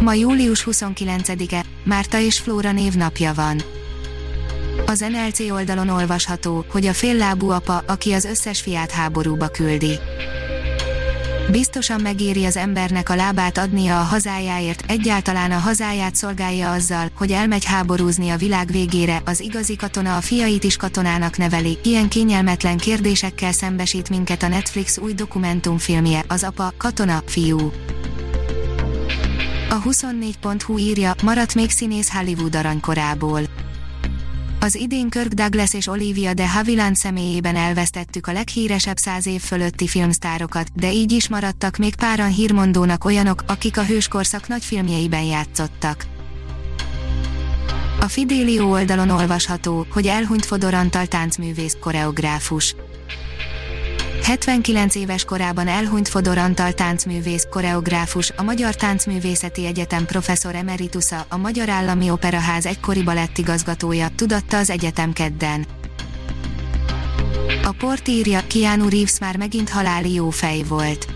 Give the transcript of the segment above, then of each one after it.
Ma július 29-e, Márta és Flóra névnapja van. Az NLC oldalon olvasható, hogy a féllábú apa, aki az összes fiát háborúba küldi. Biztosan megéri az embernek a lábát adnia a hazájáért, egyáltalán a hazáját szolgálja azzal, hogy elmegy háborúzni a világ végére, az igazi katona a fiait is katonának neveli, ilyen kényelmetlen kérdésekkel szembesít minket a Netflix új dokumentumfilmje, az apa, katona, fiú. A 24.hu írja, maradt még színész Hollywood aranykorából. Az idén Kirk Douglas és Olivia de Havilland személyében elvesztettük a leghíresebb száz év fölötti filmsztárokat, de így is maradtak még páran hírmondónak olyanok, akik a hőskorszak nagy filmjeiben játszottak. A Fidelio oldalon olvasható, hogy elhunyt Fodor Antal táncművész koreográfus. 79 éves korában elhunyt Fodor Antal táncművész, koreográfus, a Magyar Táncművészeti Egyetem professzor emeritusa, a Magyar Állami Operaház egykori balettigazgatója, tudatta az egyetem kedden. A port írja, Keanu Reeves már megint haláli jó fej volt.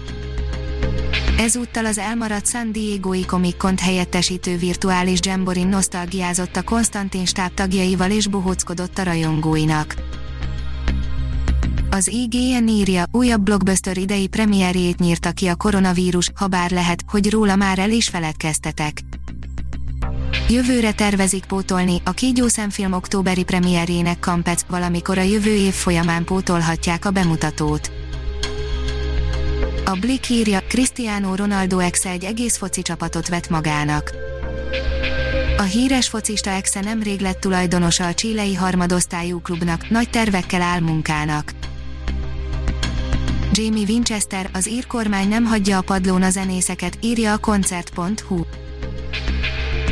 Ezúttal az elmaradt San Diego-i Comic helyettesítő virtuális Jamborin nosztalgiázott a Konstantin stáb tagjaival és bohóckodott a rajongóinak. Az IGN írja, újabb blockbuster idei premierjét nyírta ki a koronavírus, ha bár lehet, hogy róla már el is feledkeztetek. Jövőre tervezik pótolni, a Kígyó szemfilm októberi premierjének Kampec, valamikor a jövő év folyamán pótolhatják a bemutatót. A Blick írja, Cristiano Ronaldo ex egy egész foci csapatot vett magának. A híres focista exe nemrég lett tulajdonosa a csilei harmadosztályú klubnak, nagy tervekkel áll munkának. Jamie Winchester, az ír kormány nem hagyja a padlón a zenészeket, írja a koncert.hu.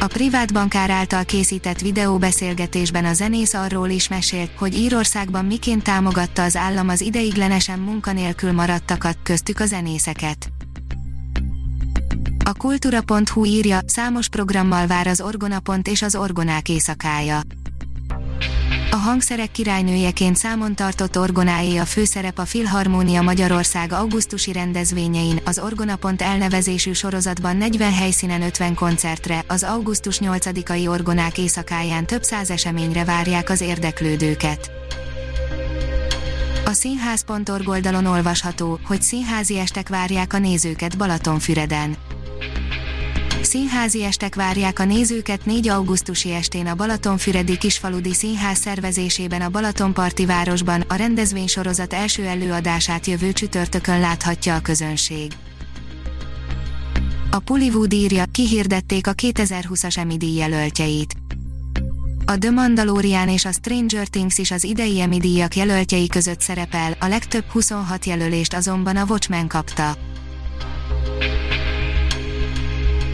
A privát bankár által készített videóbeszélgetésben a zenész arról is mesélt, hogy Írországban miként támogatta az állam az ideiglenesen munkanélkül maradtakat, köztük a zenészeket. A kultúra.hu írja, számos programmal vár az Orgonapont és az Orgonák éjszakája. Hangszerek királynőjeként számon tartott orgonáé a főszerep a Filharmónia Magyarország augusztusi rendezvényein, az Orgonapont elnevezésű sorozatban 40 helyszínen 50 koncertre, az augusztus 8-ai orgonák éjszakáján több száz eseményre várják az érdeklődőket. A színház.org oldalon olvasható, hogy színházi estek várják a nézőket Balatonfüreden. Színházi estek várják a nézőket 4 augusztusi estén a Balatonfüredi Kisfaludi Színház szervezésében a Balatonparti városban, a rendezvénysorozat első előadását jövő csütörtökön láthatja a közönség. A Pullywood írja, kihirdették a 2020-as Emmy díj jelöltjeit. A The Mandalorian és a Stranger Things is az idei Emmy díjak jelöltjei között szerepel, a legtöbb 26 jelölést azonban a Watchmen kapta.